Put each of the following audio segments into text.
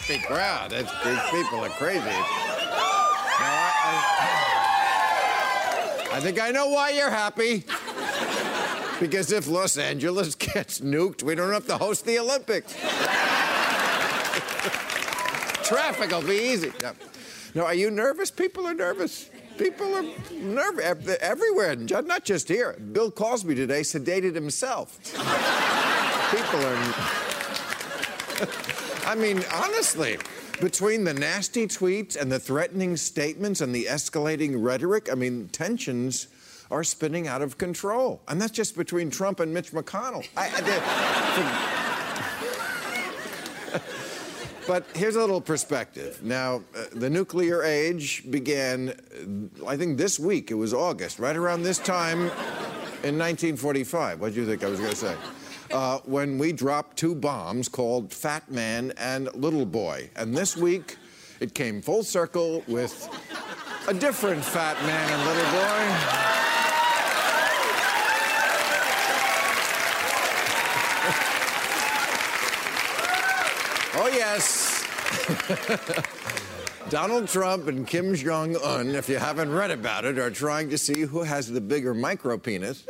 Happy crowd. It's, these people are crazy. Now, I, I, I think I know why you're happy. Because if Los Angeles gets nuked, we don't have to host the Olympics. Traffic will be easy. No. no, are you nervous? People are nervous. People are nervous everywhere, not just here. Bill Cosby today sedated himself. People are. I mean, honestly, between the nasty tweets and the threatening statements and the escalating rhetoric, I mean, tensions are spinning out of control. And that's just between Trump and Mitch McConnell. I, but here's a little perspective. Now, uh, the nuclear age began, uh, I think this week, it was August, right around this time in 1945. What do you think I was going to say? Uh, when we dropped two bombs called Fat Man and Little Boy. And this week, it came full circle with a different Fat Man and Little Boy. Oh, yes. Donald Trump and Kim Jong un, if you haven't read about it, are trying to see who has the bigger micro penis.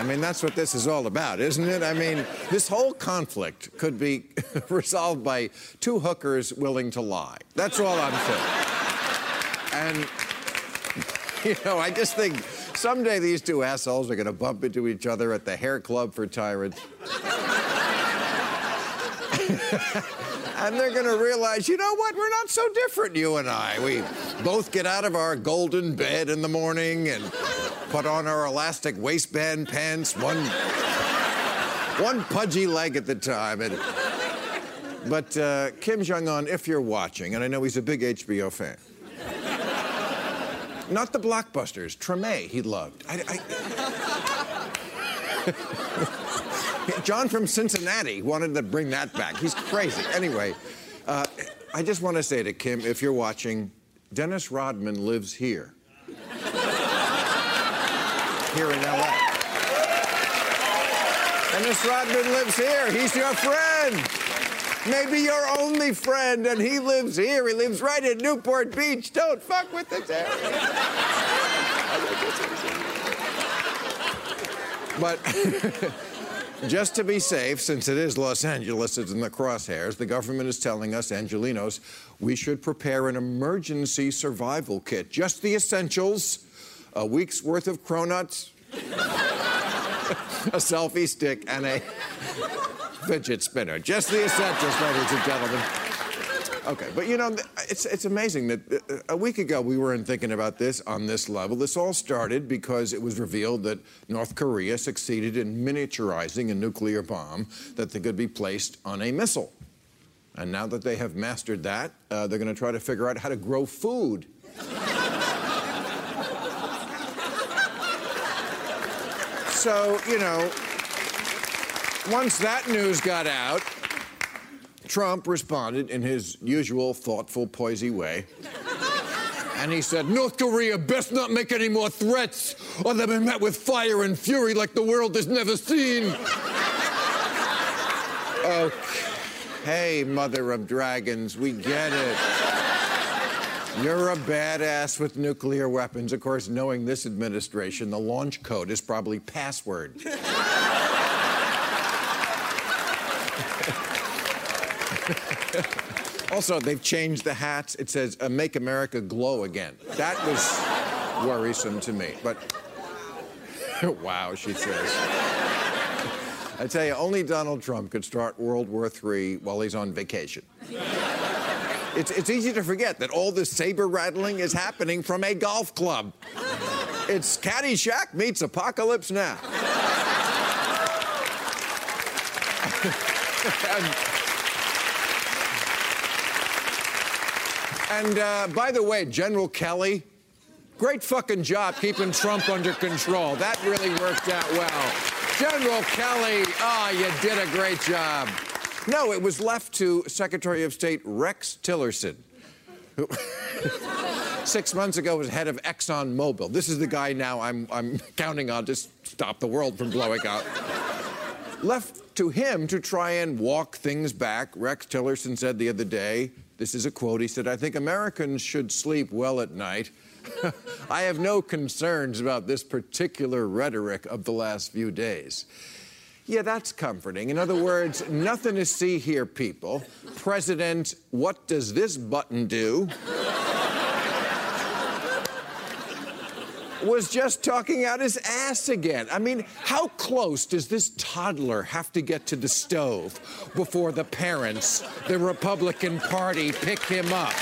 I mean, that's what this is all about, isn't it? I mean, this whole conflict could be resolved by two hookers willing to lie. That's all I'm saying. And, you know, I just think someday these two assholes are going to bump into each other at the hair club for tyrants. and they're going to realize, you know what? We're not so different, you and I. We both get out of our golden bed in the morning and put on our elastic waistband pants, one, one pudgy leg at the time. And, but uh, Kim Jong un, if you're watching, and I know he's a big HBO fan, not the blockbusters, Treme, he loved. I, I... John from Cincinnati wanted to bring that back. He's crazy. Anyway, uh, I just want to say to Kim, if you're watching, Dennis Rodman lives here. Here in LA. And Dennis Rodman lives here. He's your friend. Maybe your only friend, and he lives here. He lives right in Newport Beach. Don't fuck with this area. But. Just to be safe, since it is Los Angeles, it's in the crosshairs, the government is telling us, Angelinos, we should prepare an emergency survival kit. Just the essentials a week's worth of cronuts, a selfie stick, and a fidget spinner. Just the essentials, ladies and gentlemen. Okay, but you know, it's, it's amazing that uh, a week ago we weren't thinking about this on this level. This all started because it was revealed that North Korea succeeded in miniaturizing a nuclear bomb that they could be placed on a missile. And now that they have mastered that, uh, they're going to try to figure out how to grow food. So, you know, once that news got out, Trump responded in his usual thoughtful, poisy way. And he said, North Korea best not make any more threats, or they'll be met with fire and fury like the world has never seen. oh, hey, mother of dragons, we get it. You're a badass with nuclear weapons. Of course, knowing this administration, the launch code is probably password. also, they've changed the hats. It says uh, "Make America Glow Again." That was worrisome to me. But wow, she says. I tell you, only Donald Trump could start World War III while he's on vacation. It's, it's easy to forget that all this saber rattling is happening from a golf club. It's Caddyshack meets Apocalypse Now. and, and uh, by the way, General Kelly, great fucking job keeping Trump under control. That really worked out well. General Kelly, oh, you did a great job. No, it was left to Secretary of State Rex Tillerson, who six months ago was head of ExxonMobil. This is the guy now I'm, I'm counting on to stop the world from blowing up. left to him to try and walk things back. Rex Tillerson said the other day, this is a quote, he said, I think Americans should sleep well at night. I have no concerns about this particular rhetoric of the last few days. Yeah, that's comforting. In other words, nothing to see here, people. President, what does this button do? was just talking out his ass again. I mean, how close does this toddler have to get to the stove before the parents, the Republican Party, pick him up?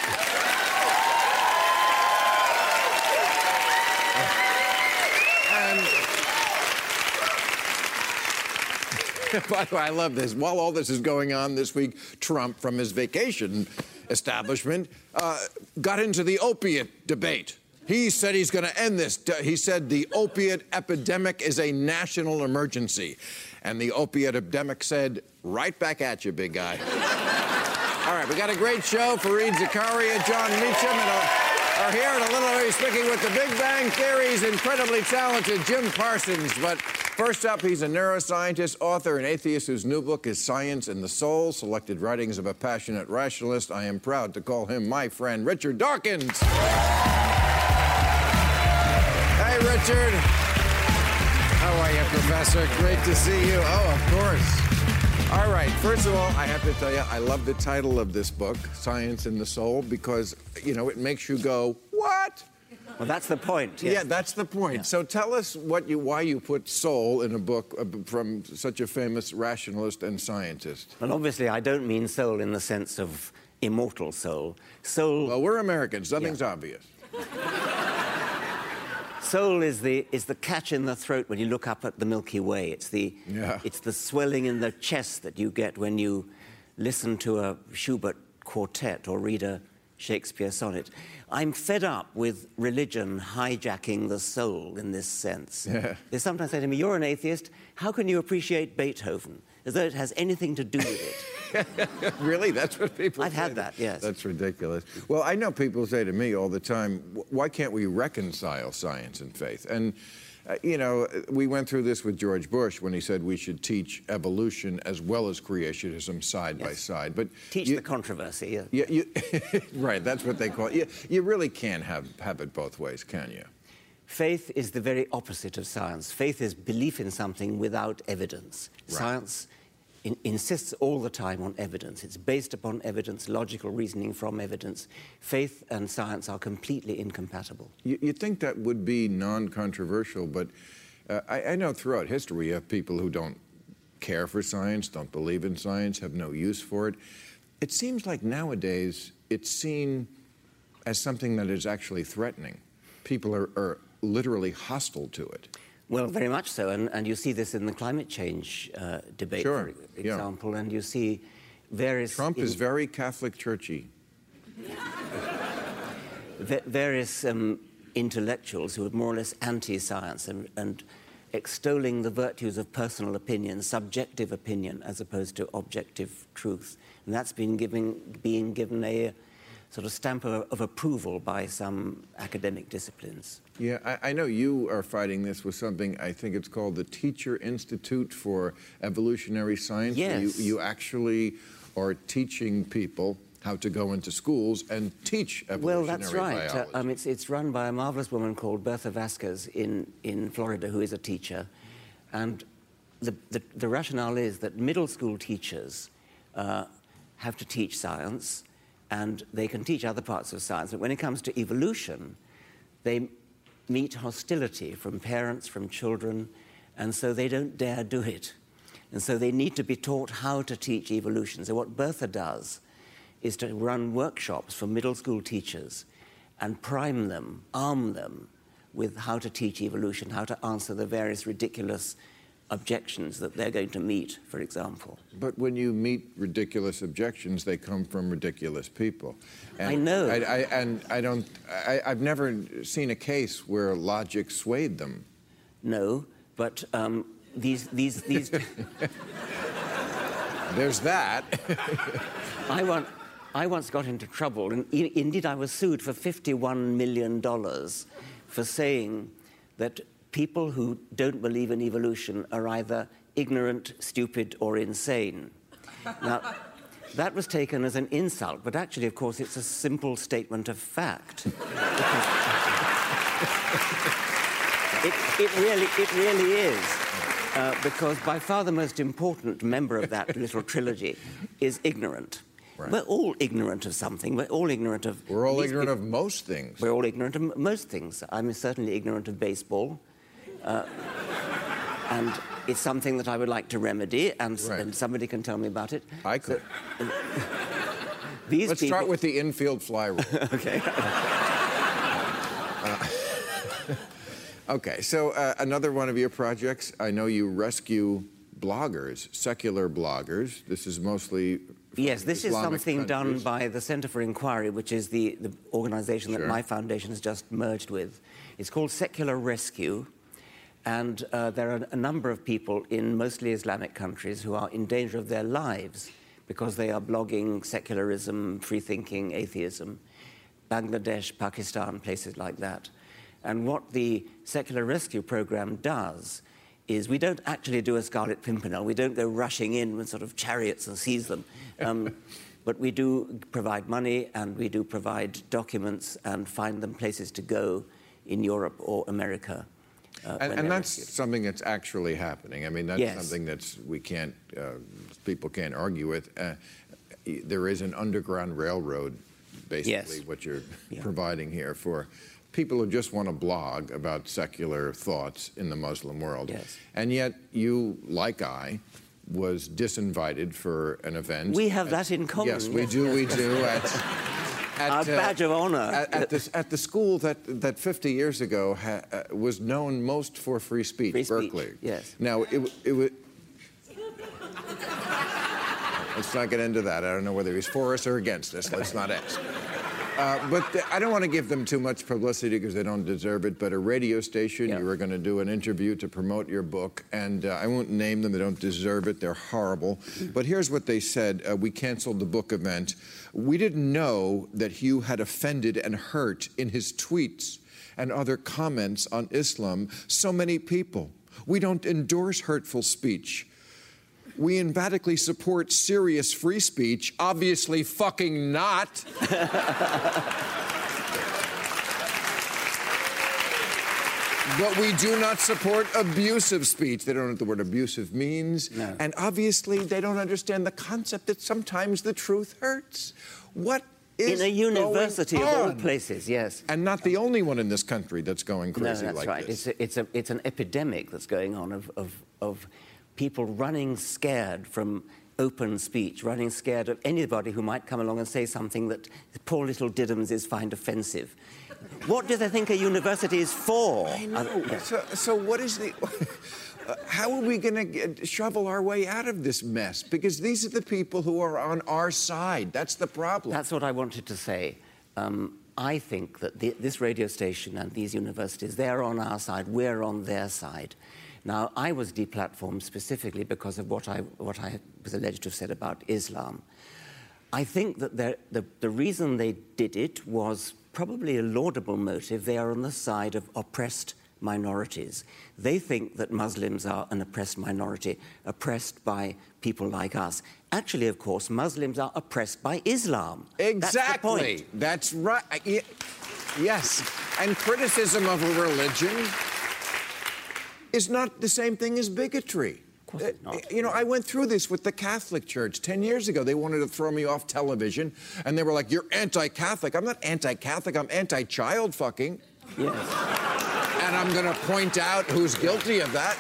By the way, I love this. While all this is going on this week, Trump, from his vacation establishment, uh, got into the opiate debate. He said he's going to end this. He said the opiate epidemic is a national emergency. And the opiate epidemic said, right back at you, big guy. All right, we got a great show. Fareed Zakaria, Jon Meacham, and are here. And a little early speaking with the Big Bang Theory's incredibly talented Jim Parsons. But First up, he's a neuroscientist, author, and atheist whose new book is Science and the Soul Selected Writings of a Passionate Rationalist. I am proud to call him my friend, Richard Dawkins. Hey, Richard. How are you, Professor? Great to see you. Oh, of course. All right, first of all, I have to tell you, I love the title of this book, Science and the Soul, because, you know, it makes you go, what? Well, that's the point. Yes. Yeah, that's the point. Yeah. So tell us what you, why you put soul in a book uh, from such a famous rationalist and scientist. Well, obviously, I don't mean soul in the sense of immortal soul. Soul. Well, we're Americans. Nothing's yeah. obvious. soul is the is the catch in the throat when you look up at the Milky Way. It's the yeah. it's the swelling in the chest that you get when you listen to a Schubert quartet or read a Shakespeare sonnet. I'm fed up with religion hijacking the soul in this sense. Yeah. They sometimes say to me, You're an atheist. How can you appreciate Beethoven? As though it has anything to do with it. really? That's what people I've had that, yes. That's ridiculous. Well, I know people say to me all the time, Why can't we reconcile science and faith? And uh, you know, we went through this with George Bush when he said we should teach evolution as well as creationism side yes. by side. But teach you, the controversy. Yeah, you, right. That's what they call it. You, you really can't have have it both ways, can you? Faith is the very opposite of science. Faith is belief in something without evidence. Right. Science in, insists all the time on evidence. It's based upon evidence, logical reasoning from evidence. Faith and science are completely incompatible. You, you think that would be non controversial, but uh, I, I know throughout history you have people who don't care for science, don't believe in science, have no use for it. It seems like nowadays it's seen as something that is actually threatening. People are, are literally hostile to it. Well, very much so, and, and you see this in the climate change uh, debate, sure. for example, yeah. and you see various. Trump is very Catholic churchy. various um, intellectuals who are more or less anti-science and, and extolling the virtues of personal opinion, subjective opinion, as opposed to objective truth, and that's been giving, being given a sort of stamp of, of approval by some academic disciplines. Yeah, I, I, know you are fighting this with something, I think it's called the Teacher Institute for Evolutionary Science. Yes. You, you actually are teaching people how to go into schools and teach evolutionary Well, that's right. Uh, um, it's, it's run by a marvelous woman called Bertha Vasquez in, in Florida, who is a teacher. And the, the, the rationale is that middle school teachers uh, have to teach science, and they can teach other parts of science. But when it comes to evolution, they meet hostility from parents, from children, and so they don't dare do it. And so they need to be taught how to teach evolution. So, what Bertha does is to run workshops for middle school teachers and prime them, arm them with how to teach evolution, how to answer the various ridiculous objections that they're going to meet, for example. But when you meet ridiculous objections, they come from ridiculous people. And I know. I, I, and I don't, I, have never seen a case where logic swayed them. No, but um, these, these, these. There's that. I want, I once got into trouble, and indeed I was sued for $51 million for saying that people who don't believe in evolution are either ignorant, stupid, or insane. Now, that was taken as an insult, but actually, of course, it's a simple statement of fact. it, it, really, it really is. Uh, because by far the most important member of that little trilogy is ignorant. Right. We're all ignorant of something. We're all ignorant of. We're all ignorant of most things. We're all ignorant of most things. I'm certainly ignorant of baseball. Uh, and it's something that I would like to remedy, and, right. and somebody can tell me about it. I could. So, uh, these Let's people... start with the infield fly rule. okay. uh, okay, so uh, another one of your projects, I know you rescue bloggers, secular bloggers. This is mostly Yes, this Islamic is something countries. done by the Center for Inquiry, which is the, the organization sure. that my foundation has just merged with. It's called Secular Rescue, and uh, there are a number of people in mostly Islamic countries who are in danger of their lives because they are blogging secularism, free thinking, atheism. Bangladesh, Pakistan, places like that. And what the Secular Rescue Program does is we don't actually do a Scarlet Pimpernel. We don't go rushing in with sort of chariots and seize them. Um, but we do provide money and we do provide documents and find them places to go in Europe or America. Uh, and, and that's something that's actually happening. I mean, that's yes. something that's we can't, uh, people can't argue with. Uh, there is an underground railroad, basically, yes. what you're yeah. providing here for people who just want to blog about secular thoughts in the Muslim world. Yes. And yet, you, like I, was disinvited for an event. We have at, that in common. Yes, we do. We do. At, at, badge uh, of honor. At, at, the, at, the, school that, that 50 years ago ha, uh, was known most for free speech, free Berkeley. Speech, yes. Now, it, it was. Let's not get into that. I don't know whether he's for us or against us. Let's not ask. Uh, but I don't want to give them too much publicity because they don't deserve it. But a radio station, yeah. you were going to do an interview to promote your book, and uh, I won't name them. They don't deserve it. They're horrible. But here's what they said: uh, We canceled the book event. We didn't know that you had offended and hurt in his tweets and other comments on Islam so many people. We don't endorse hurtful speech we emphatically support serious free speech. Obviously, fucking not. but we do not support abusive speech. They don't know what the word abusive means. No. And obviously, they don't understand the concept that sometimes the truth hurts. What is in a university of all places, yes. And not the only one in this country that's going crazy no, that's like right. this. It's, a, it's, a, it's an epidemic that's going on of, of, of people running scared from open speech, running scared of anybody who might come along and say something that poor little Diddums find offensive. What do they think a university is for? I know. Uh, so, so, what is the. Uh, how are we going to shovel our way out of this mess? Because these are the people who are on our side. That's the problem. That's what I wanted to say. Um, I think that the, this radio station and these universities, they're on our side, we're on their side. Now, I was deplatformed specifically because of what I, what I was alleged to have said about Islam. I think that the, the reason they did it was probably a laudable motive. They are on the side of oppressed minorities. They think that Muslims are an oppressed minority, oppressed by people like us. Actually, of course, Muslims are oppressed by Islam. Exactly. That's, That's right. Yes. And criticism of a religion is not the same thing as bigotry. Uh, you know, I went through this with the Catholic Church 10 years ago. They wanted to throw me off television, and they were like, You're anti Catholic. I'm not anti Catholic, I'm anti child fucking. Yes. and I'm going to point out who's guilty of that.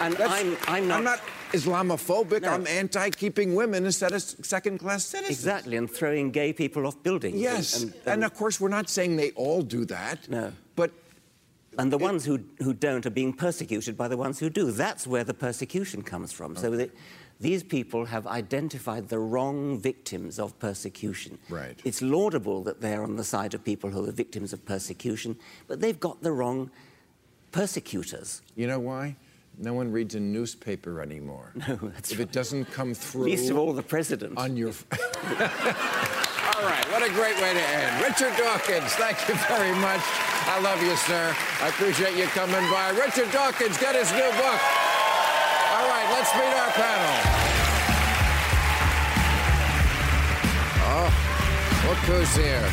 And That's- I'm, I'm not. I'm not Islamophobic. No. I'm anti-keeping women instead of second-class citizens. Exactly, and throwing gay people off buildings. Yes, And, and, and, of course we're not saying they all do that. No. And the ones who, who don't are being persecuted by the ones who do. That's where the persecution comes from. So that these people have identified the wrong victims of persecution. Right. It's laudable that they're on the side of people who are victims of persecution, but they've got the wrong persecutors. you know why? No one reads a newspaper anymore. No, that's if it doesn't come through Least of all the president. on your. all right, what a great way to end. Richard Dawkins, thank you very much. I love you, sir. I appreciate you coming by. Richard Dawkins, get his new book. All right, let's meet our panel. Oh, look who's here.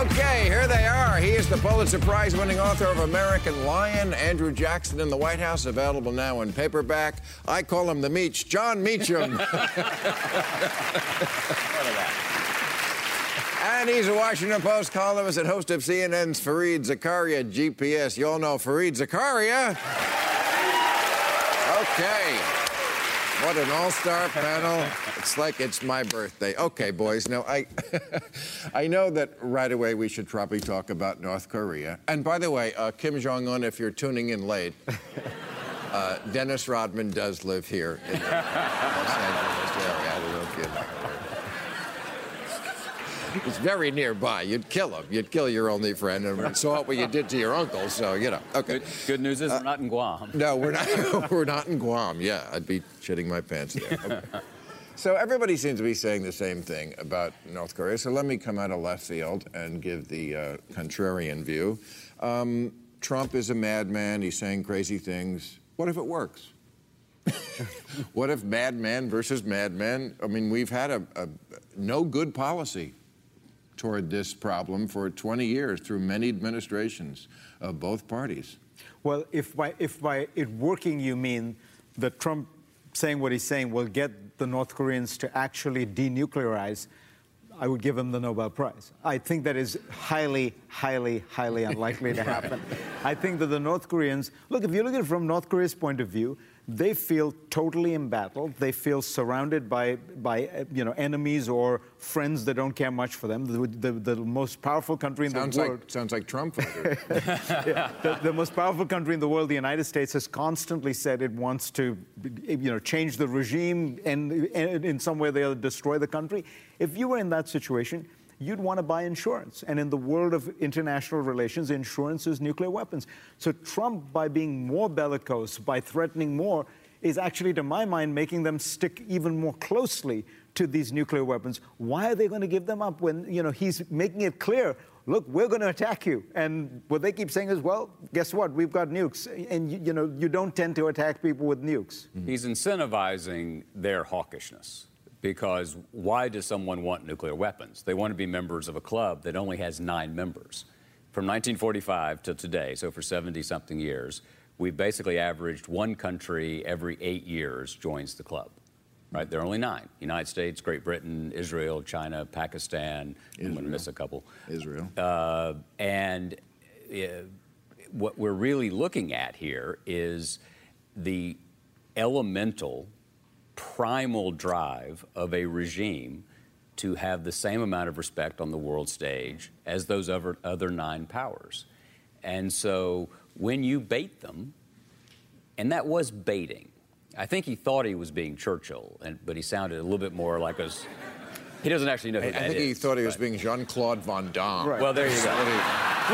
Okay, here they are. He is the Pulitzer Prize winning author of American Lion, Andrew Jackson in the White House, available now in paperback. I call him the Meach, Jon Meacham. and he's a Washington Post columnist and host of CNN's Fareed Zakaria GPS. You all know Fareed Zakaria. Okay. What an all-star panel. It's like it's my birthday. Okay, boys. Now, I I know that right away we should probably talk about North Korea. And by the way, uh, Kim Jong-un, if you're tuning in late, uh, Dennis Rodman does live here in Los Angeles area. I don't know if you know. He's very nearby. You'd kill him. You'd kill your only friend and saw what you did to your uncle, so, you know. Okay. Good, good news is we're not in Guam. No, we're not. we're not in Guam. Yeah, I'd be shitting my pants there. Okay. so everybody seems to be saying the same thing about North Korea. So let me come out of left field and give the uh, contrarian view. Um, Trump is a madman. He's saying crazy things. What if it works? what if madman versus madman? I mean, we've had a, a no good policy toward this problem for 20 years through many administrations of both parties. Well, if by, if by it working you mean that Trump saying what he's saying will get the North Koreans to actually denuclearize, I would give him the Nobel Prize. I think that is highly, highly, highly unlikely to happen. I think that the North Koreans, look, if you look at it from North Korea's point of view, they feel totally embattled. They feel surrounded by, by uh, you know, enemies or friends that don't care much for them. The, the, the most powerful country in Sounds the like world. sounds like Trump voters. the, the most powerful country in the world, the United States, has constantly said it wants to, you know, change the regime and, and in some way or the other destroy the country. If you were in that situation, you'd want to buy insurance. And in the world of international relations, insurance is nuclear weapons. So Trump, by being more bellicose, by threatening more, is actually, to my mind, making them stick even more closely to these nuclear weapons. Why are they going to give them up when, you know, he's making it clear, look, we're going to attack you. And what they keep saying is, well, guess what? We've got nukes. And, you, you know, you don't tend to attack people with nukes. He's incentivizing their hawkishness because why does someone want nuclear weapons? They want to be members of a club that only has nine members. From 1945 to today, so for 70 something years, we've basically averaged one country every eight years joins the club. Right? There are only nine United States, Great Britain, Israel, China, Pakistan. I'm going to miss a couple. Israel. Uh, and uh, what we're really looking at here is the elemental, primal drive of a regime to have the same amount of respect on the world stage as those other, other nine powers. And so when you bait them, and that was baiting. I think he thought he was being Churchill, and, but he sounded a little bit more like us. He doesn't actually know who I, that I think he thought he was being Jean Claude Van Damme. Right. Well, there you go.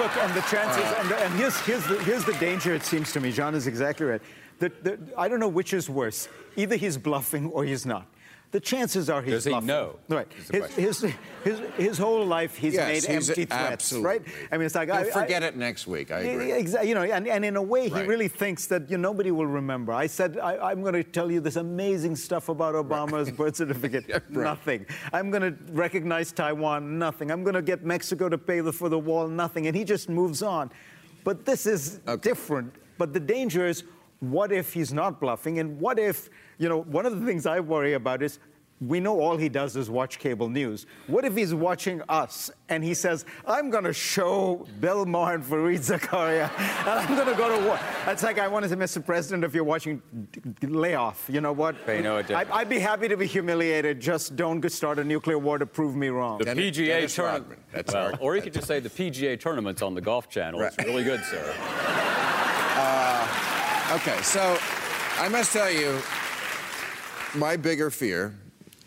Look, and the chances, uh, and, and here's, here's, the, here's the danger, it seems to me. John is exactly right. The, the, I don't know which is worse. Either he's bluffing or he's not. The chances are he's Does he bluffing. know? Right. His, his, his, his whole life, he's Yes, made he's- empty threats, absolutely. right? I mean, it's like I, forget I, it next week. I agree. Exactly. You know, and, and in a way, he really thinks that you know, nobody will remember. I said, I, I'm going to tell you this amazing stuff about Obama's birth certificate. right. Nothing. I'm going to recognize Taiwan. Nothing. I'm going to get Mexico to pay the, for the wall. Nothing. And he just moves on. But this is Okay. different. But the danger is, what if he's not bluffing? And what if, you know, one of the things I worry about is we know all he does is watch cable news. What if he's watching us and he says, I'm going to show Bill Maher and Fareed Zakaria, and I'm going to go to war? It's like I want to say, Mr. President, if you're watching, lay off. You know what? Pay no attention. I, would be happy to be humiliated. Just don't start a nuclear war to prove me wrong. The Dennis- PGA tournament. That's well, or you could just say the PGA tournaments on the Golf Channel. It's really good, sir. Uh, Okay, so I must tell you, my bigger fear.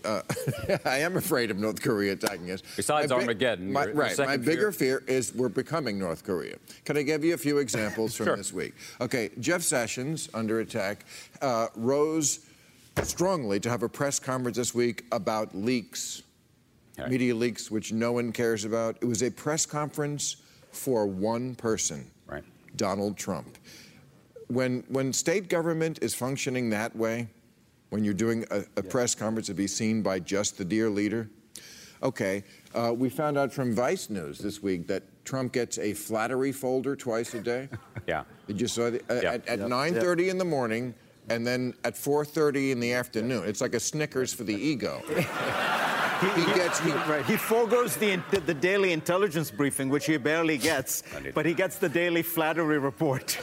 Uh, I am afraid of North Korea attacking us. Besides My Armageddon, my- right. My bigger fear is we're becoming North Korea. Can I give you a few examples from Sure. this week? Okay, Jeff Sessions, under attack, uh, rose strongly to have a press conference this week about leaks, Right. media leaks, which no one cares about. It was a press conference for one person, Right. Donald Trump. When when state government is functioning that way, when you're doing a, a press conference to be seen by just the dear leader, okay. Uh, we found out from Vice News this week that Trump gets a flattery folder twice a day. Yeah. Did you saw the, uh, Yeah. at, at 9:30 in the morning and then at 4:30 in the afternoon? It's like a Snickers for the ego. he gets he, Right. He foregoes the, the, the daily intelligence briefing, which he barely gets, but he gets the daily flattery report.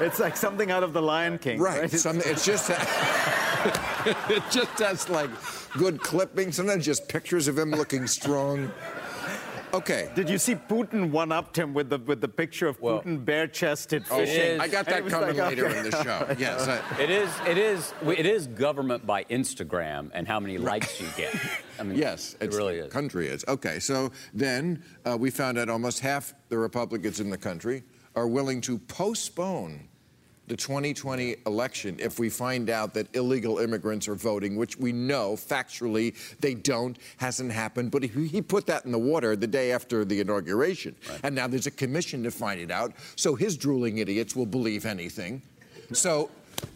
It's like something out of The Lion King. Right. Some, it's just it just has like good clippings, sometimes just pictures of him looking strong. Okay. Did you see Putin one-upped him with the with the picture of Well- Putin bare-chested Oh, fishing? is- I got that coming like, later okay. in the show. Yes. I- It is. It is. It is government by Instagram and how many likes you get. I mean, Yes, it it's- really is. Country is okay. So then uh, we found out almost half the Republicans in the country are willing to postpone the 2020 election if we find out that illegal immigrants are voting, which we know factually they don't, hasn't happened. But he, he put that in the water the day after the inauguration, and now there's a commission to find it out. So his drooling idiots will believe anything. So,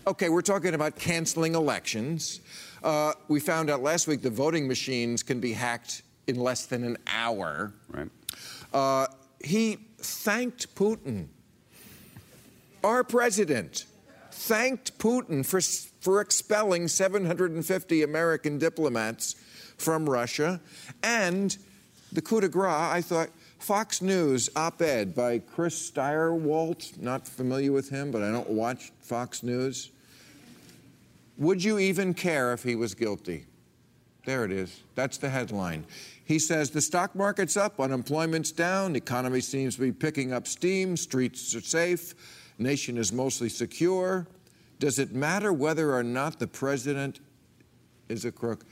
okay, we're talking about canceling elections. Uh, we found out last week the voting machines can be hacked in less than an hour. Right. Uh, he thanked Putin. Our president thanked Putin for, for expelling 750 American diplomats from Russia. And the coup de grace, I thought, Fox News op ed by Chris Stirewalt, not familiar with him, but I don't watch Fox News. Would you even care if he was guilty? There it is. That's the headline. He says the stock market's up, unemployment's down, the economy seems to be picking up steam, streets are safe, nation is mostly secure. Does it matter whether or not the president is a crook?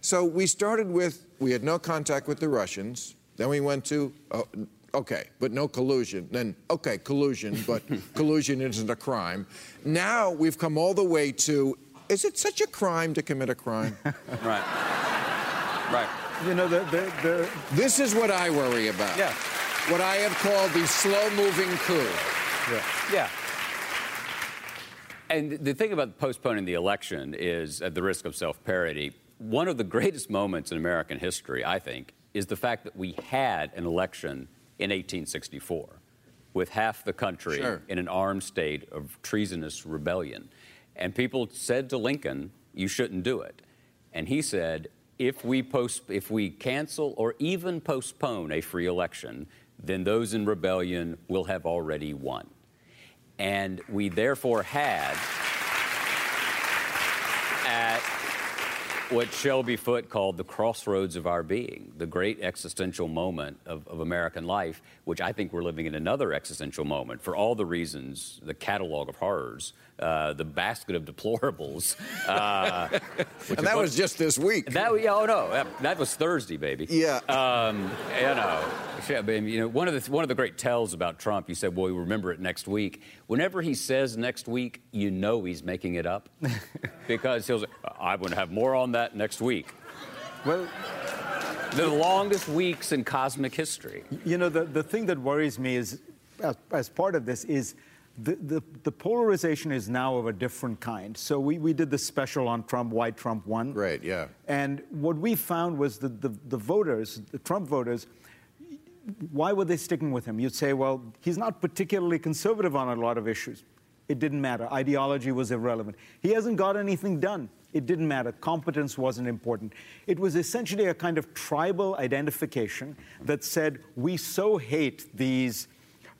So we started with we had no contact with the Russians. Then we went to oh, okay, but no collusion. Then okay, collusion, but collusion isn't a crime. Now we've come all the way to is it such a crime to commit a crime? Right. Right. You know, the, the, the, This is what I worry about. Yeah. What I have called the slow moving coup. Yeah. And the thing about postponing the election is, at the risk of self parody, one of the greatest moments in American history, I think, is the fact that we had an election in 1864 with half the country Sure. in an armed state of treasonous rebellion. And people said to Lincoln, you shouldn't do it. And he said, if we, post, if we cancel or even postpone a free election, then those in rebellion will have already won. And we therefore had at what Shelby Foote called the crossroads of our being, the great existential moment of, of American life, which I think we're living in another existential moment for all the reasons, the catalog of horrors, uh, the basket of deplorables. Uh, And that was just this week. that, yeah, oh no, that, that was Thursday, baby. Yeah. Um, you know, shit, baby, you know, one of the one of the great tells about Trump, you said, "Well, we remember it next week." Whenever he says next week, you know he's making it up, because he'll say, "I to have more on that next week." well, The longest weeks in cosmic history. You know, the, the thing that worries me is, as, as part of this, is the, the, the polarization is now of a different kind. So we, we did the special on Trump, why Trump won. Right, yeah. And what we found was that the, the voters, the Trump voters, why were they sticking with him? You'd say, well, he's not particularly conservative on a lot of issues. It didn't matter. Ideology was irrelevant. He hasn't got anything done. It didn't matter. Competence wasn't important. It was essentially a kind of tribal identification that said, we so hate these,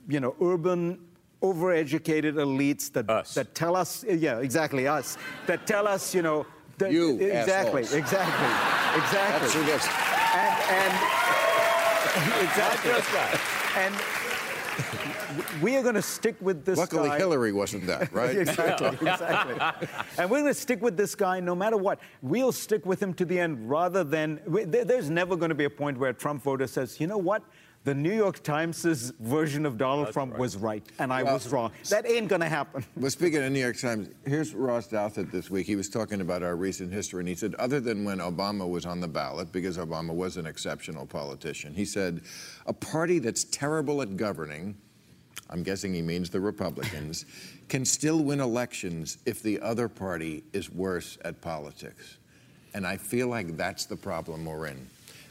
you know, urban, overeducated elites that, Us. that tell us, yeah, exactly, us, that tell us, you know, that, You exactly, assholes. exactly, exactly. That's who gets- And, and exactly. Just that. And we are going to stick with this Luckily, guy. Hillary wasn't that, right? exactly, exactly. and we're going to stick with this guy no matter what. We'll stick with him to the end rather than. we- there- There's never going to be a point where a Trump voter says, you know what? The New York Times' version of Donald Trump was right, and I was wrong. That ain't going to happen. Well, speaking of New York Times, here's Ross Douthat this week. He was talking about our recent history, and he said, other than when Obama was on the ballot, because Obama was an exceptional politician, he said, a party that's terrible at governing, I'm guessing he means the Republicans, can still win elections if the other party is worse at politics. And I feel like that's the problem we're in.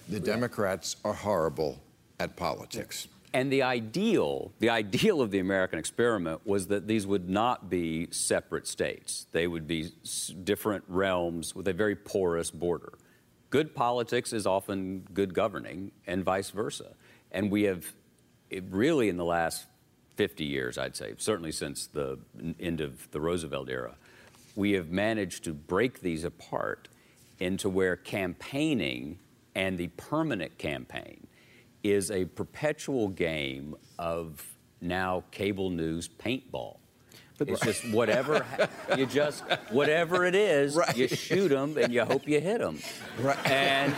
The Democrats are horrible at politics. And the ideal, the ideal of the American experiment was that these would not be separate states. They would be s- different realms with a very porous border. Good politics is often good governing, and vice versa. And we have, it really in the last 50 years, I'd say, certainly since the end of the Roosevelt era, we have managed to break these apart into where campaigning and the permanent campaign is a perpetual game of now cable news paintball. It's just whatever you just whatever it is, Right. you shoot them and you hope you hit them. Right. And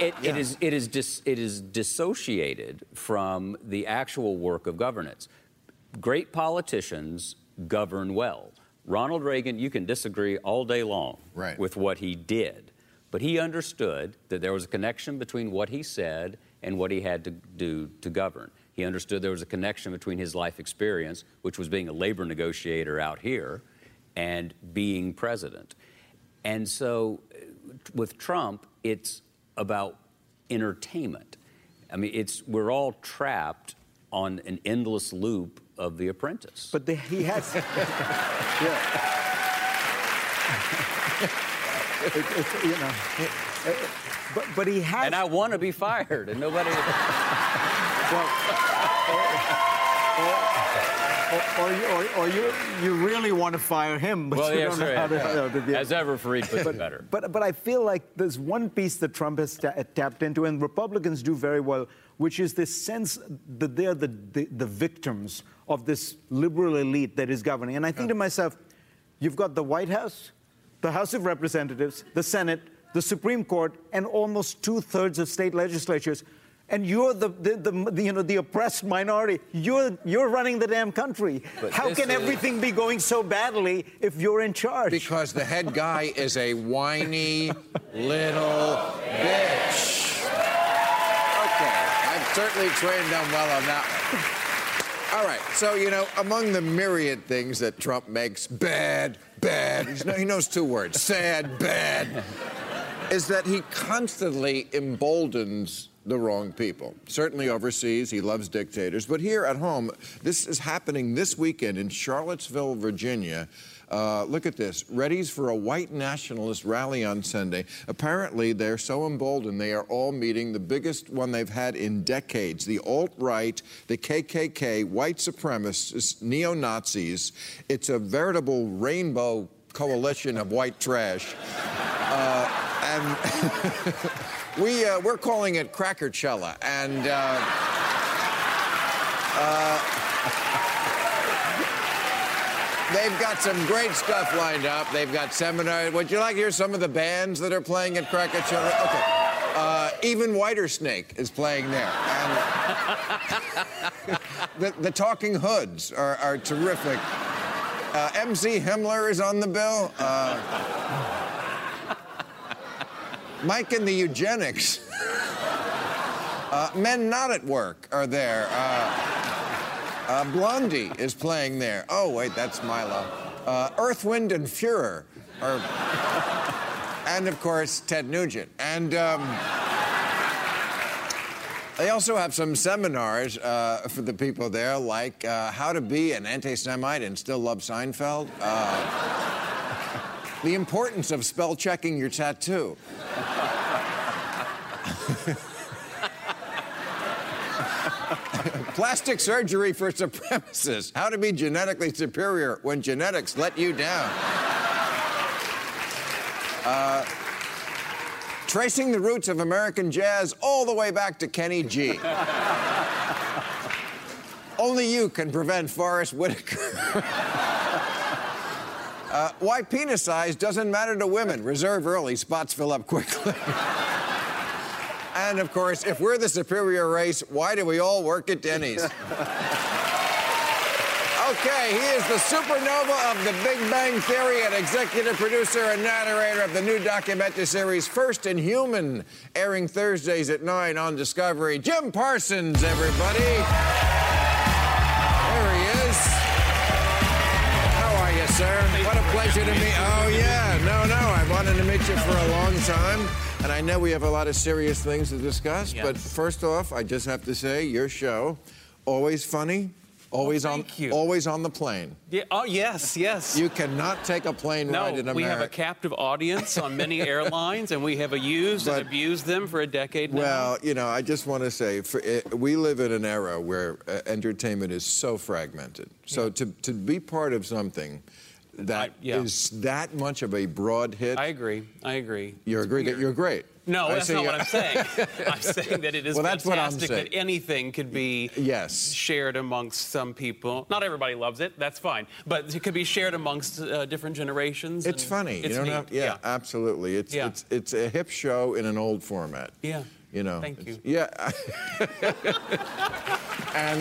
it, it is it is dis, it is dissociated from the actual work of governance. Great politicians govern well. Ronald Reagan, you can disagree all day long Right. with what he did, but he understood that there was a connection between what he said and what he had to do to govern. He understood there was a connection between his life experience, which was being a labor negotiator out here, and being president. And so uh, with Trump, it's about entertainment. I mean, it's we're all trapped on an endless loop of The Apprentice. But the, he has. yeah. It- it's, you know, it- but, but he has. and I want to be fired, and nobody. Well, or, you, or, or you, you really want to fire him, but well, you yes, don't know sir. how to, how to As ever, Fareed puts it better. But, but I feel like there's one piece that Trump has ta- uh, tapped into, and Republicans do very well, which is this sense that they're the, the, the victims of this liberal elite that is governing. And I think to myself, you've got the White House, the House of Representatives, the Senate, the Supreme Court, and almost two thirds of state legislatures. And you're the, the, the, the, you know, the oppressed minority. You're, you're running the damn country. But How can is- everything be going so badly if you're in charge? Because the head guy is a whiny little bitch. Okay, I've certainly trained them well on that one. All right, so, you know, among the myriad things that Trump makes bad, bad, he knows two words sad, bad, is that he constantly emboldens the wrong people. Certainly overseas, he loves dictators. But here at home, this is happening this weekend in Charlottesville, Virginia. Uh, look at this. Readies for a white nationalist rally on Sunday. Apparently, they're so emboldened, they are all meeting the biggest one they've had in decades. The alt right, the KKK, white supremacists, neo Nazis. It's a veritable rainbow coalition of white trash. Uh, and we, uh, we're calling it Crackercella. And. Uh, They've got some great stuff lined up. They've got seminars. Would you like to hear some of the bands that are playing at Krakatoa? Okay. Uh, even Whiter Snake is playing there. The, the Talking Hoods are, are terrific. Uh, MC Himmler is on the bill. Uh, Mike and the Eugenics. Uh, Men Not at Work are there. Uh, uh, Blondie is playing there. Oh, wait, that's Milo. Uh, Earth, Wind, and Fuhrer are. and of course, Ted Nugent. And. Um, They also have some seminars uh, for the people there, like uh, how to be an anti Semite and still love Seinfeld, uh, the importance of spell checking your tattoo. Plastic surgery for supremacists. How to be genetically superior when genetics let you down. Uh, tracing the roots of American jazz all the way back to Kenny G. Only you can prevent Forest Whitaker. uh, why penis size doesn't matter to women. Reserve early, spots fill up quickly. And of course, if we're the superior race, why do we all work at Denny's? Okay, he is the supernova of the Big Bang Theory and executive producer and narrator of the new documentary series First in Human, airing Thursdays at 9 on Discovery. Jim Parsons, everybody. There he is. How are you, sir? What a pleasure to meet. Oh, yeah. No, no. I've wanted to meet you for a long time. And I know we have a lot of serious things to discuss. Yes. But first off, I just have to say, your show, always funny. Always on, thank you. always on the plane. Yeah, oh, yes, yes. You cannot take a plane no, ride in America. we have a captive audience on many airlines, and we have used But- and abused them for a decade now. Well, you know, I just want to say, for, it, we live in an era where uh, entertainment is so fragmented. So to, to be part of something that is I- yeah. that much of a broad hit, I agree. I agree. you agree that you're great. No, I that's not what I'm saying. I'm saying that it is Well, that's fantastic that anything could be Yes. shared amongst some people. Not everybody loves it. That's fine, but it could be shared amongst uh, different generations. It's funny. It's you don't neat. have, yeah, absolutely. It's Yeah. it's it's a hip show in an old format. Yeah. You know. Thank you. Yeah. and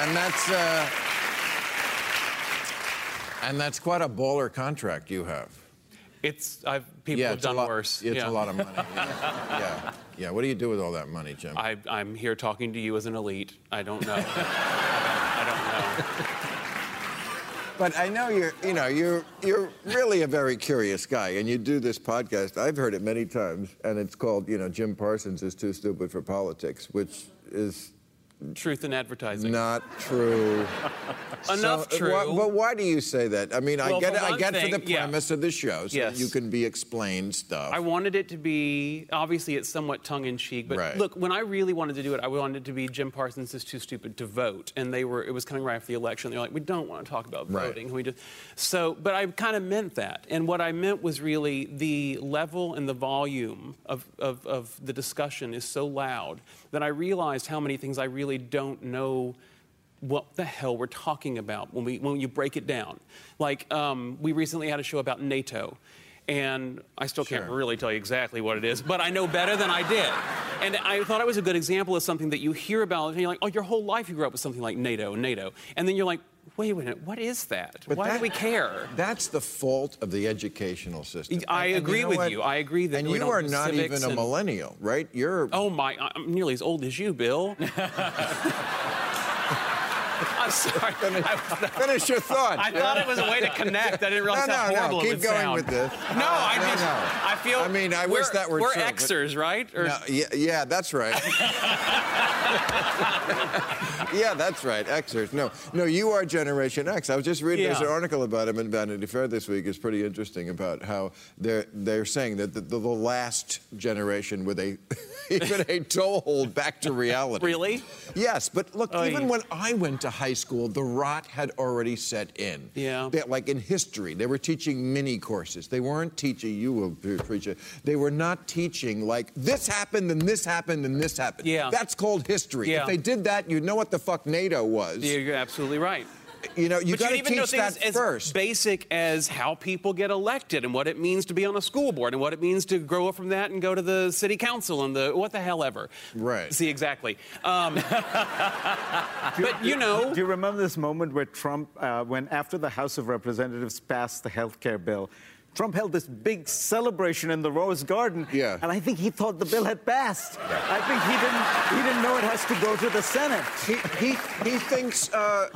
and that's uh, and that's quite a baller contract you have. It's I've people yeah, have done lot, worse. It's yeah. a lot of money. Yeah. yeah. Yeah. What do you do with all that money, Jim? I, I'm here talking to you as an elite. I don't know. I don't know. But I know you're, you know, you're, you're really a very curious guy, and you do this podcast. I've heard it many times, and it's called, you know, Jim Parsons is too stupid for politics, which is Truth in advertising. not true. Enough So, uh, true. why- but why do you say that? I mean, I get for it. I get for thing, the yeah. premise of the show, so Yes. you can be explained stuff. I wanted it to be obviously it's somewhat tongue in cheek, but Right. look, when I really wanted to do it, I wanted it to be Jim Parsons is too stupid to vote, and they were it was coming right after the election. They're like, we don't want to talk about Right. voting. We just so, but I kind of meant that, and what I meant was really the level and the volume of, of, of the discussion is so loud that I realized how many things I really don't know what the hell we're talking about when, we, when you break it down. Like, um, we recently had a show about NATO, and I still can't Sure. really tell you exactly what it is, but I know better than I did. And I thought it was a good example of something that you hear about, and you're like, oh, your whole life you grew up with something like NATO, NATO. And then you're like, wait a minute, what is that? But Why that- do we care? That's the fault of the educational system. I And- and agree know with what? you. I agree that And you are not even a and- millennial, right? You're. Oh my, I'm nearly as old as you, Bill. I'm sorry. I, Finish your thought. I thought it was a way to connect. I didn't realize No, how no, no. horrible Keep it going sound. with this. No, I No, just, no. I feel. I mean, I wish we're- that were We're true, but- Xers, right? Or, No, yeah, yeah, that's right. yeah, that's right. Xers. No, no, you are Generation X. I was just reading there's an article about him in Vanity Fair this week. It's pretty interesting about how they're they're saying that the, the, the last generation with a even a toehold back to reality. Really? Yes, but look, Oy. even when I went to high school, the rot had already set in. Yeah. They- like in history, they were teaching mini courses. They weren't teaching, you will pre- preach it, they were not teaching like this happened and this happened and this happened. Yeah. That's called history. Yeah. If they did that, you'd know what the fuck NATO was. Yeah, you're absolutely right. You know, you but got to you even know teach things that as first. basic as how people get elected and what it means to be on a school board and what it means to grow up from that and go to the city council and the what the hell ever. Right. See exactly. Um, but you know, Do you remember this moment where Trump, uh, when after the House of Representatives passed the health care bill, Trump held this big celebration in the Rose Garden, Yeah. and I think he thought the bill had passed. I think he didn't, he didn't know it has to go to the Senate. he, he, he thinks uh,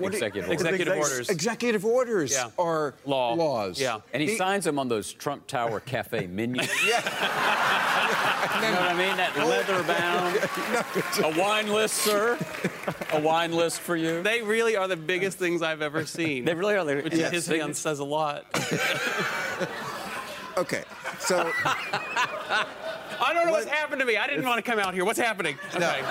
What do you- Executive orders. Executive orders. Executive orders Yeah. are Law. laws. Yeah. And he, He- signs them on those Trump Tower Cafe menus. Yeah. You know what I mean? That leather oh. bound. a wine list, sir. A wine list for you. They really are the biggest things I've ever seen. They really are. They're- Which yes. in his hands says a lot. Okay. So I don't know what's happened to me. I didn't want to come out here. What's happening? Okay.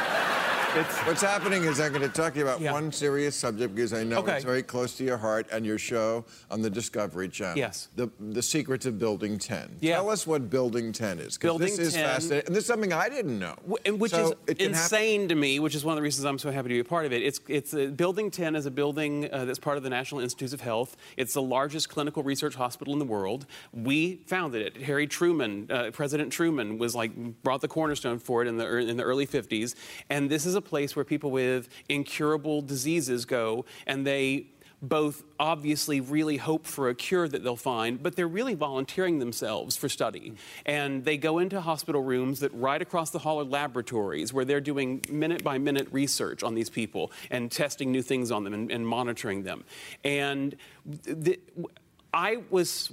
What's happening is I'm going to talk to you about Yeah. one serious subject because I know Okay. it's very close to your heart and your show on the Discovery Channel. Yes. The the secrets of Building 10. Yeah. Tell us what Building 10 is. 'cause Building this is 10 fascinating. And this is something I didn't know. And Which So is insane to me, which is one of the reasons I'm so happy to be a part of it. It's, it's uh, Building 10 is a building uh, that's part of the National Institutes of Health. It's the largest clinical research hospital in the world. We founded it. Harry Truman, uh, President Truman, was like brought the cornerstone for it in the in the early 50s. And this is a place where people with incurable diseases go, and they both obviously really hope for a cure that they'll find, but they're really volunteering themselves for study. And they go into hospital rooms that right across the hall are laboratories where they're doing minute by minute research on these people and testing new things on them and, and monitoring them. And the, I was.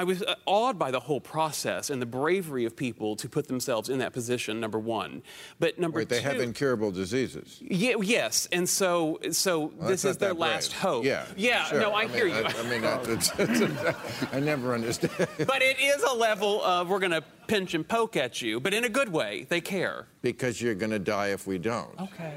I was uh, awed by the whole process and the bravery of people to put themselves in that position. Number one, but number Wait, they have incurable diseases. yeah, yes, and so so Well, this is their last brave. hope. Yeah. yeah. sure. No, I, mean, hear you. I, I mean, that- it's, it's, I never understand. but it is a level of we're going to pinch and poke at you, but in a good way. They care. because you're going to die if we don't. Okay.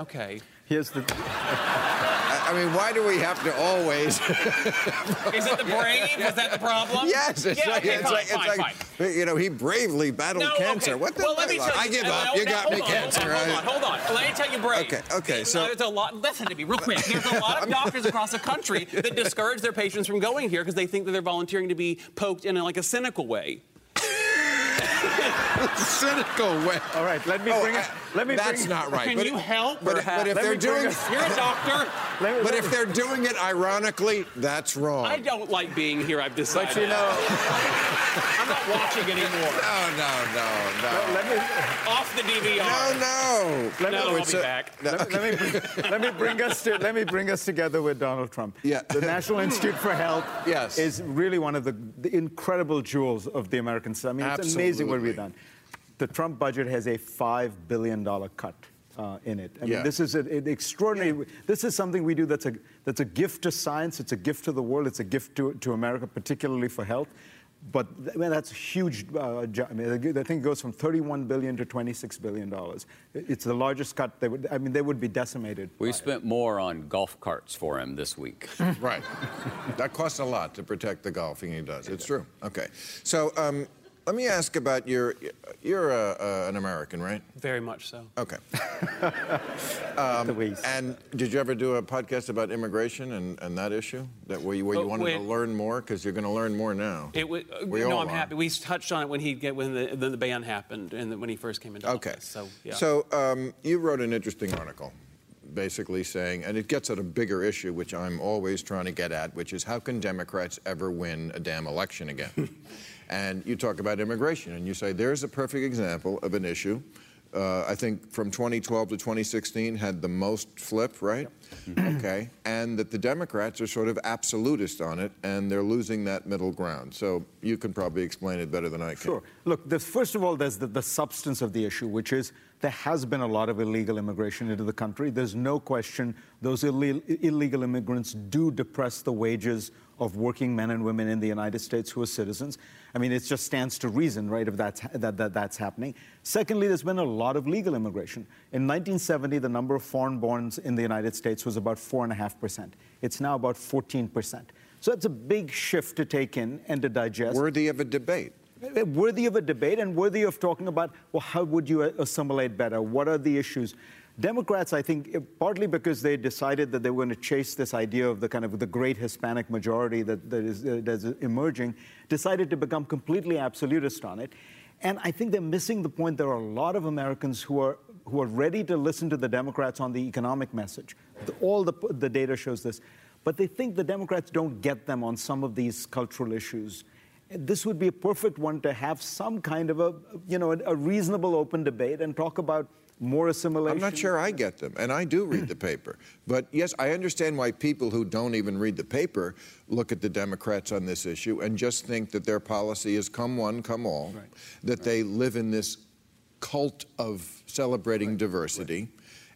Okay. Here's the. I, I mean, why do we have to always? Is it the brave? Was that the problem? yes, it's yeah, like, okay, it's fine, like, fine, it's like you know, he bravely battled No, cancer. okay. What the? well, let me tell you. I give uh, up. no, you got hold me on, cancer. Hold on, hold on, hold on. Let me tell you, brave. Okay, okay, so- there's a lot. Listen to me, real quick. There's a lot of doctors across the country that discourage their patients from going here because they think that they're volunteering to be poked in a, like a cynical way. cynical way. All right, let me Oh, bring it. I- Let me that's bring, not right. Can but, you help? But, if- but if Let they're doing, us- You're a doctor. Let me- but let if me- they're doing it ironically, that's wrong. I don't like being here. I've decided. But you know, I'm not watching anymore. No, no, no, no. let me Off the DVR. No, no. Let me- No, I'll be a- back. no, let, let me bring, let me bring us to let me bring us together with Donald Trump. Yeah. The National Institute for Health Yes. is really one of the, the incredible jewels of the American system. I mean, it's amazing what we've Absolutely. done. The Trump budget has a five billion dollar cut. Uh, in it. I mean, this is a- an extraordinary. This is something we do that's a that's a gift to science. It's a gift to the world. It's a gift to, to America, particularly for health. But I mean, that's huge. Uh, I mean, the thing goes from 31 billion to 26 billion dollars. It's the largest cut. They would. I mean, they would be decimated. We by it. spent more on golf carts for him this week. Right. that costs a lot to protect the golfing he does. It's true. Okay. So um, let me ask about your. You're uh, uh, an American, right? Very much so. Okay. the waste. And did you ever do a podcast about immigration and, and that issue? That where you, where you Oh, wanted to learn more because you're going to learn more now. It was, We no, all I'm are. happy. We touched on it when he get when the the, the ban happened and when he first came into Okay. office. So yeah. So um, you wrote an interesting article, basically saying, and it gets at a bigger issue, which I'm always trying to get at, which is how can Democrats ever win a damn election again? and you talk about immigration, and you say there's a perfect example of an issue. Uh, I think from 2012 to 2016 had the most flip, right? okay, and that the Democrats are sort of absolutist on it, and they're losing that middle ground. So you can probably explain it better than I can. Sure. Look, first of all, there's the, the substance of the issue, which is there has been a lot of illegal immigration into the country. There's no question those ille- illegal immigrants do depress the wages of working men and women in the United States who are citizens. I mean, it just stands to reason, right, if that's, that, that that's happening. Secondly, there's been a lot of legal immigration. In 1970, the number of foreign borns in the United States was about 4.5%. It's now about 14%. So it's a big shift to take in and to digest Worthy of a debate. Uh, worthy of a debate and worthy of talking about well how would you uh, assimilate better what are the issues democrats i think eh, partly because they decided that they were going to chase this idea of the kind of the great hispanic majority that, that is uh, that's emerging decided to become completely absolutist on it. And i think they're missing the point there are a lot of americans who are who are ready to listen to the democrats on the economic message. The- all the, the data shows this. But they think the democrats don't get them on some of these cultural issues. This would be a perfect one to have some kind of a, you know, a, a reasonable open debate and talk about more assimilation? I'm not sure I get them, and I do read the paper. But yes, I understand why people who don't even read the paper look at the Democrats on this issue and just think that their policy is come one, come all, Right. that they live in this cult of celebrating diversity.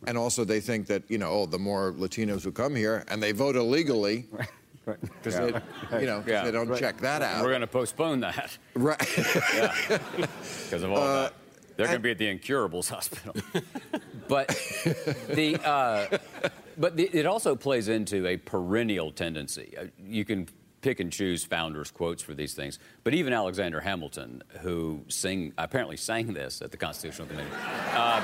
And also, they think that, you know, oh, the more Latinos who come here and they vote illegally, Right. because they, you know, 'cause Yeah. they don't Right. check that out. We're going to postpone that Right. because of all uh, that. They're going to be at the Incurables Hospital. but the, uh, but the, it also plays into a perennial tendency. Uh, You can pick and choose founders' quotes for these things, but even Alexander Hamilton, who sing, apparently sang this at the Constitutional Committee, um,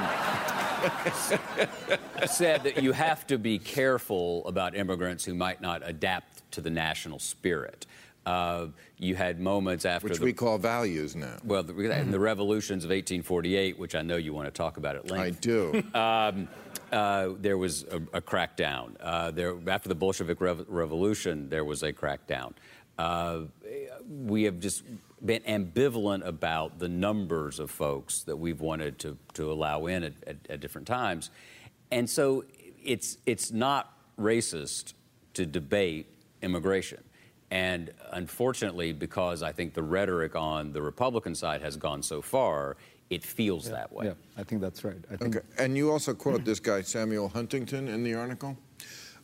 said that you have to be careful about immigrants who might not adapt to the national spirit. Uh, you had moments after Which the, we call values now. well, the, and the revolutions of 1848, which I know you want to talk about at length. I do. Um, uh, there was a, a crackdown. Uh, there, after the Bolshevik Rev- Revolution, there was a crackdown. Uh, we have just been ambivalent about the numbers of folks that we've wanted to, to allow in at, at, at different times. And so it's, it's not racist to debate immigration. And unfortunately, because I think the rhetoric on the Republican side has gone so far, it feels that way. Yeah, I think that's right. I think Okay. And you also quote this guy, Samuel Huntington, in the article,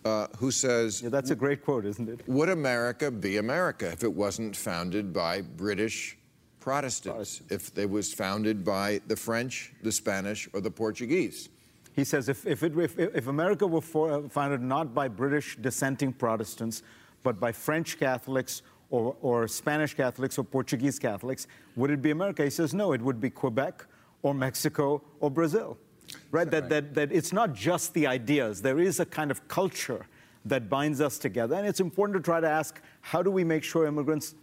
uh, who says, yeah, that's a great quote, isn't it? Would America be America if it wasn't founded by British Protestants, if it was founded by the French, the Spanish, or the Portuguese? He says if, if, it, if, if America were for, uh, founded not by British dissenting Protestants, but by French Catholics or, or Spanish Catholics or Portuguese Catholics, would it be America? He says no, it would be Quebec or Mexico or Brazil. Right? That, that, that it's not just the ideas, there is a kind of culture that binds us together. And it's important to try to ask how do we make sure immigrants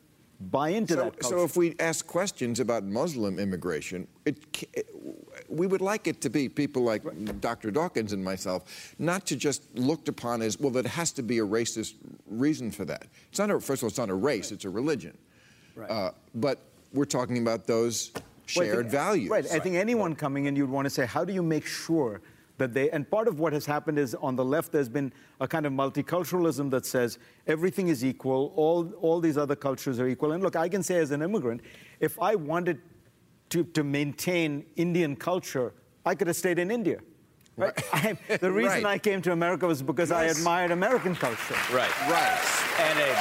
buy into So, that culture? so if we ask questions about Muslim immigration, it, it- we would like it to be people like Dr. Dawkins and myself, not to just looked upon as, well, there has to be a racist reason for that. It's not a, first of all, it's not a race, it's a religion. Uh, but we're talking about those Well, shared think- values. Right. I think anyone coming in, you'd want to say, how do you make sure that they, and part of what has happened is on the left, there's been a kind of multiculturalism that says everything is equal, all, all these other cultures are equal. And look, I can say as an immigrant, if I wanted to, to maintain Indian culture, I could have stayed in India. Right? I, the reason Right. I came to America was because I admired American culture. Right. Right. And a,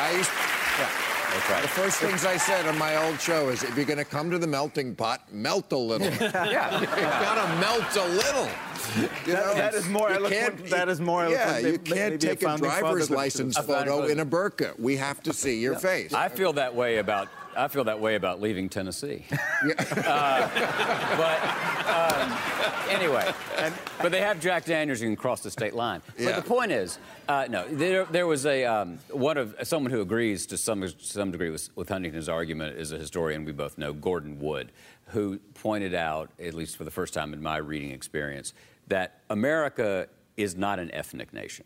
I used, that's right. the first things I said on my old show is if you're going to come to the melting pot, melt a little. Yeah. you gotta melt a little. You That- know? that is more You eloquent- can't- that is more Yeah, eloquent than you can't take a driver's license photo father. in a burqa. We have to see your face. I feel that way about I feel that way about leaving Tennessee. Uh, but um, anyway, but they have Jack Daniels. You can cross the state line. Yeah. But the point is, uh, no, there, there was a um, one of someone who agrees to some some degree with, with Huntington's argument is a historian we both know, Gordon Wood, who pointed out, at least for the first time in my reading experience, that America is not an ethnic nation.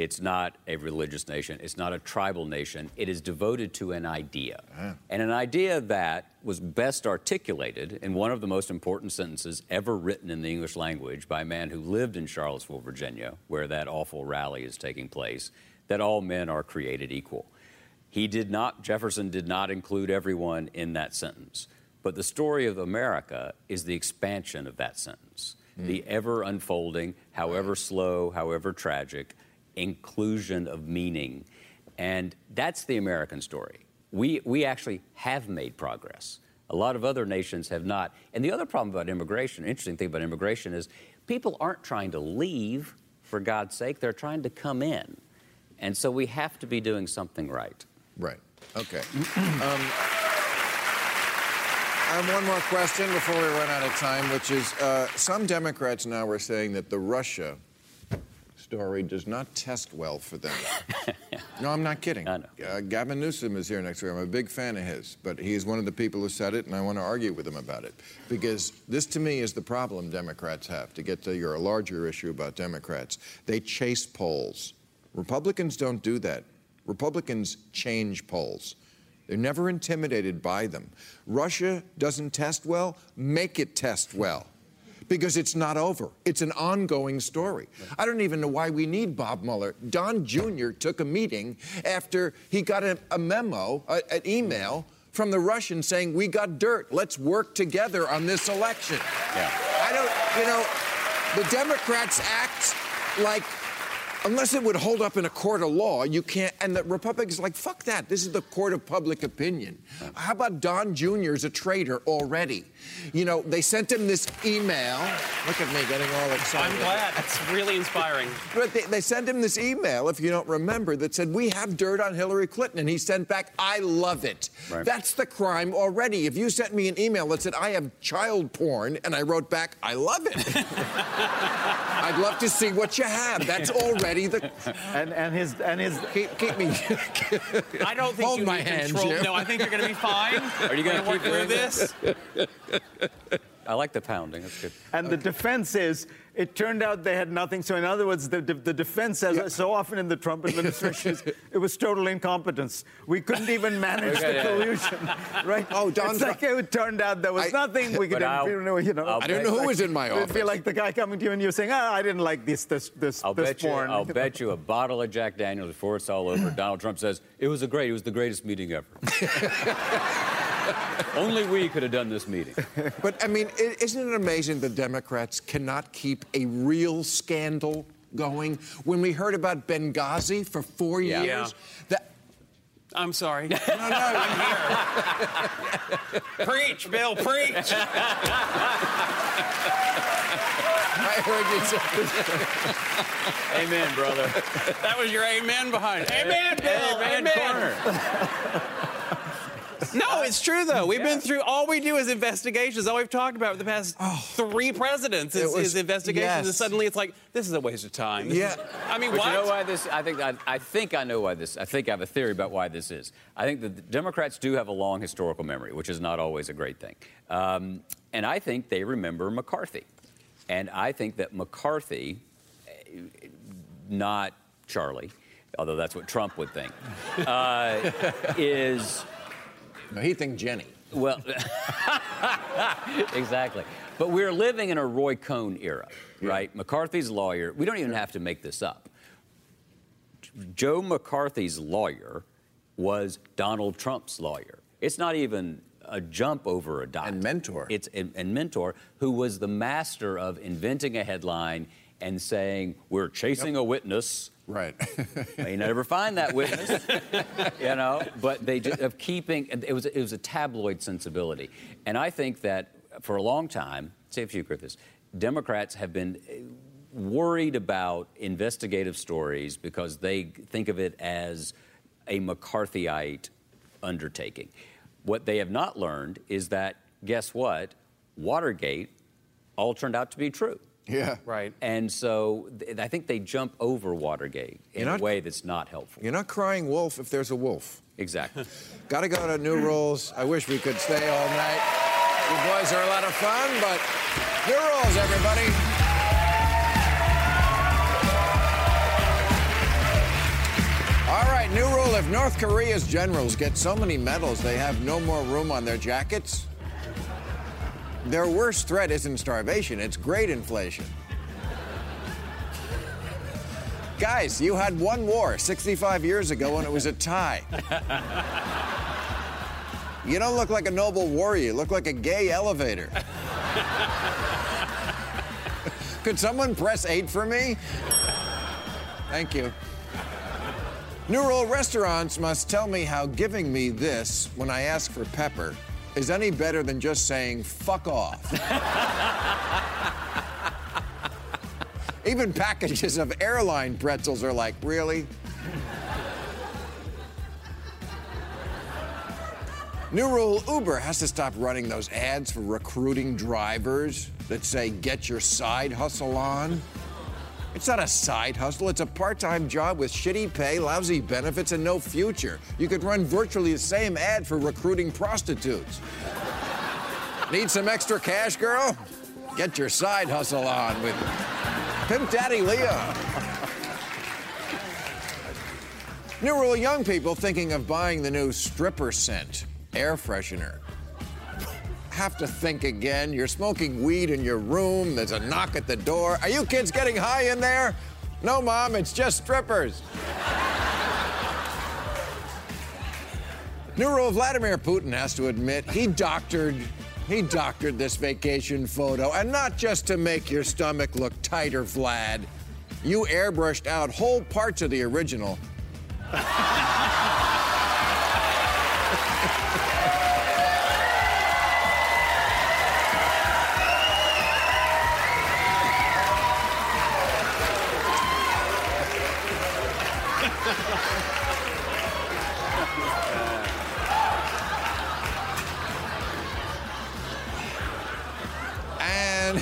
It's not a religious nation. It's not a tribal nation. It is devoted to an idea. And an idea that was best articulated in one of the most important sentences ever written in the English language by a man who lived in Charlottesville, Virginia, where that awful rally is taking place that all men are created equal. He did not, Jefferson did not include everyone in that sentence. But the story of America is the expansion of that sentence, hmm. the ever unfolding, however slow, however tragic, inclusion of meaning. And that's the American story. We, we actually have made progress. A lot of other nations have not. And the other problem about immigration, interesting thing about immigration is people aren't trying to leave for God's sake, they're trying to come in. And so we have to be doing something right. Right. Okay. Um, I have one more question before we run out of time, which is uh, some Democrats now are saying that the Russia story does not test well for them. no, I'm not kidding. I know. Uh, Gavin Newsom is here next week. I'm a big fan of his, but he's one of the people who said it, and I want to argue with him about it. Because this, to me, is the problem Democrats have, to get to your larger issue about Democrats. They chase polls. Republicans don't do that. Republicans change polls. They're never intimidated by them. Russia doesn't test well, make it test well. Because it's not over. It's an ongoing story. I don't even know why we need Bob Mueller. Don Jr. took a meeting after he got a, a memo, a, an email from the Russians saying, We got dirt. Let's work together on this election. Yeah. I don't, you know, the Democrats act like unless it would hold up in a court of law, you can't. And the Republicans like, fuck that. This is the court of public opinion. How about Don Jr. is a traitor already? You know, they sent him this email. Look at me getting all excited. I'm glad. That's really inspiring. But they, they sent him this email, if you don't remember, that said, We have dirt on Hillary Clinton. And he sent back, I love it. Right. That's the crime already. If you sent me an email that said, I have child porn, and I wrote back, I love it. I'd love to see what you have. That's already the. And, and his and his Keep, keep me. I don't think Hold you my need hands, control. Jim. No, I think you're going to be fine. Are you gonna keep work through this? I like the pounding. That's good. And the defense is, it turned out they had nothing. So, in other words, the, the, the defense, as so often in the Trump administration, it was total incompetence. We couldn't even manage Okay, the yeah. collusion, right? Oh, Don It's like it turned out there was I- nothing. We could, I'll- you know, you know. I'll don't know who was in my It'd be office. like the guy coming to you and you saying, "Ah, I didn't like this, this, this, I'll this bet you. I'll bet you a bottle of Jack Daniels before it's all over. Donald Trump says it was a great. It was the greatest meeting ever. Only we could have done this meeting. But I mean, isn't it amazing the Democrats cannot keep a real scandal going? When we heard about Benghazi for four Yeah. years, that. I'm sorry. No, no, I'm here. preach, Bill, preach. I heard you say. Amen, brother. That was your amen behind it. Amen, Bill. Amen, Amen. Corner. No, it's true though. We've been through. All we do is investigations. All we've talked about for the past three presidents is, was- is investigations, and suddenly it's like this is a waste of time. This Yeah. is- I mean, But what? you know why this? I think I, I think I know why this. I think I have a theory about why this is. I think the Democrats do have a long historical memory, which is not always a great thing. Um, and I think they remember McCarthy, and I think that McCarthy, not Charlie, although that's what Trump would think, uh, is. No, he think Jenny. Well, exactly. But we're living in a Roy Cohn era, right? McCarthy's lawyer, we don't even have to make this up. Joe McCarthy's lawyer was Donald Trump's lawyer. It's not even a jump over a dot. And mentor. It's and, and mentor who was the master of inventing a headline and saying we're chasing a witness Right. may never find that witness, you know. But they just, of keeping it was it was a tabloid sensibility, and I think that for a long time, say if you agree with this, Democrats have been eh, worried about investigative stories because they think of it as a McCarthyite undertaking. What they have not learned is that guess what, Watergate all turned out to be true. Yeah. Right. And so th- I think they jump over Watergate in not- a way that's not helpful. You're not crying wolf if there's a wolf. Exactly. Got to go to new rules. I wish we could stay all night. You boys are a lot of fun, but new rules, everybody. All right, new rule. If North Korea's generals get so many medals they have no more room on their jackets, their worst threat isn't starvation, it's great inflation. Guys, you had one war 65 years ago and it was a tie. You don't look like a noble warrior, you look like a gay elevator. Could someone press eight for me? Thank you. New rule restaurants must tell me how giving me this when I ask for pepper is any better than just saying fuck off. Even packages of airline pretzels are like, really? New rule Uber has to stop running those ads for recruiting drivers that say, get your side hustle on. It's not a side hustle, it's a part time job with shitty pay, lousy benefits, and no future. You could run virtually the same ad for recruiting prostitutes. Need some extra cash, girl? Get your side hustle on with Pimp Daddy Leo. New rule young people thinking of buying the new stripper scent, air freshener. Have to think again. You're smoking weed in your room. There's a knock at the door. Are you kids getting high in there? No, Mom, it's just strippers. New rule Vladimir Putin has to admit he doctored he doctored this vacation photo, and not just to make your stomach look tighter, Vlad. You airbrushed out whole parts of the original. and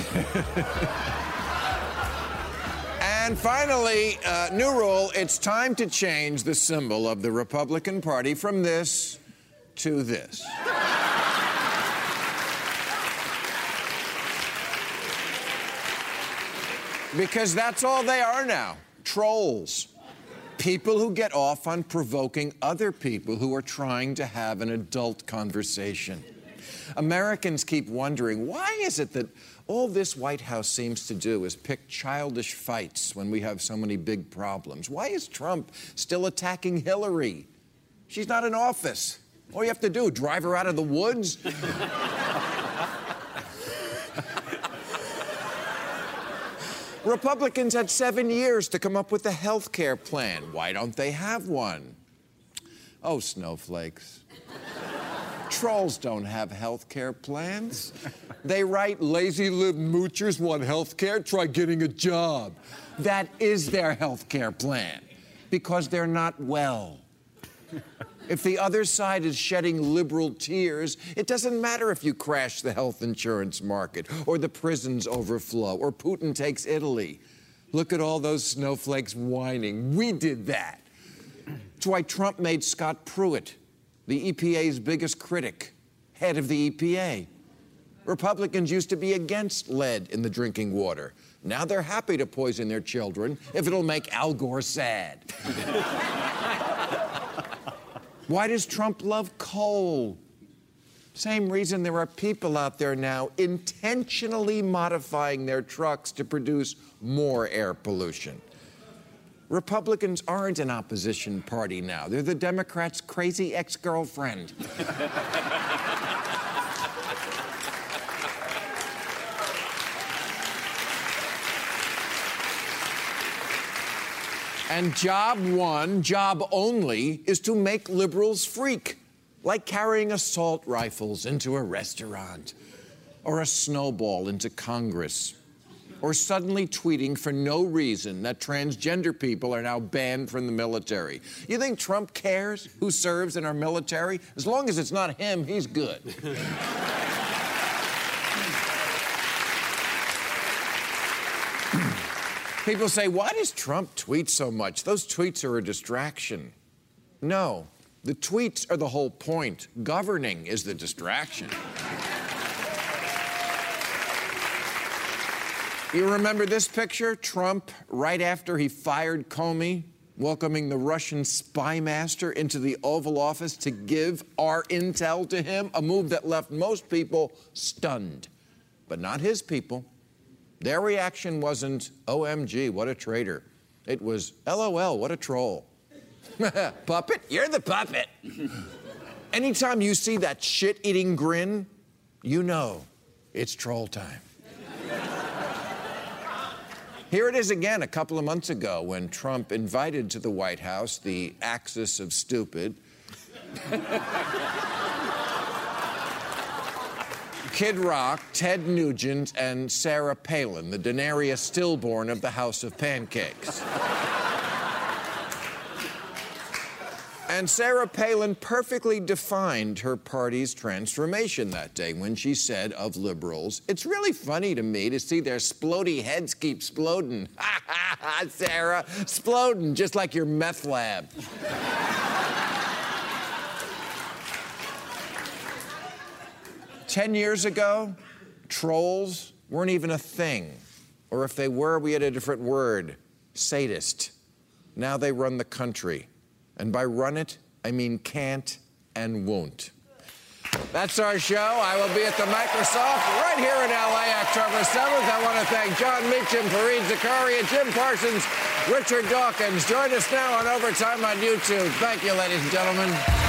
and finally, uh, new rule: it's time to change the symbol of the Republican Party from this to this. because that's all they are now trolls. People who get off on provoking other people who are trying to have an adult conversation. Americans keep wondering why is it that all this White House seems to do is pick childish fights when we have so many big problems? Why is Trump still attacking Hillary? She's not in office. All you have to do, drive her out of the woods? Republicans had seven years to come up with a health care plan. Why don't they have one? Oh, snowflakes. Trolls don't have health care plans. They write lazy little moochers want health care, try getting a job. That is their health care plan because they're not well. If the other side is shedding liberal tears, it doesn't matter if you crash the health insurance market, or the prisons overflow, or Putin takes Italy. Look at all those snowflakes whining. We did that. That's why Trump made Scott Pruitt the EPA's biggest critic, head of the EPA. Republicans used to be against lead in the drinking water. Now they're happy to poison their children if it'll make Al Gore sad. Why does Trump love coal? Same reason there are people out there now intentionally modifying their trucks to produce more air pollution. Republicans aren't an opposition party now. They're the Democrats' crazy ex girlfriend. and job one, job only, is to make liberals freak, like carrying assault rifles into a restaurant or a snowball into Congress or suddenly tweeting for no reason that transgender people are now banned from the military. You think Trump cares who serves in our military? As long as it's not him, he's good. People say, why does Trump tweet so much? Those tweets are a distraction. No, the tweets are the whole point. Governing is the distraction. You remember this picture? Trump, right after he fired Comey, welcoming the Russian spy master into the Oval Office to give our intel to him, a move that left most people stunned, but not his people. Their reaction wasn't, OMG, what a traitor. It was, LOL, what a troll. puppet? You're the puppet. Anytime you see that shit eating grin, you know it's troll time. Here it is again a couple of months ago when Trump invited to the White House the axis of stupid. Kid Rock, Ted Nugent, and Sarah Palin, the Daenerys Stormborn of the House of Pancakes. And Sarah Palin perfectly defined her party's transformation that day when she said of liberals, It's really funny to me to see their splody heads keep sploding. Ha ha ha, Sarah, sploding just like your meth lab. Ten years ago, trolls weren't even a thing. Or if they were, we had a different word sadist. Now they run the country. And by run it, I mean can't and won't. That's our show. I will be at the Microsoft right here in LA October 7th. I want to thank Jon Meacham, Fareed Zakaria, Jim Parsons, Richard Dawkins. Join us now on Overtime on YouTube. Thank you, ladies and gentlemen.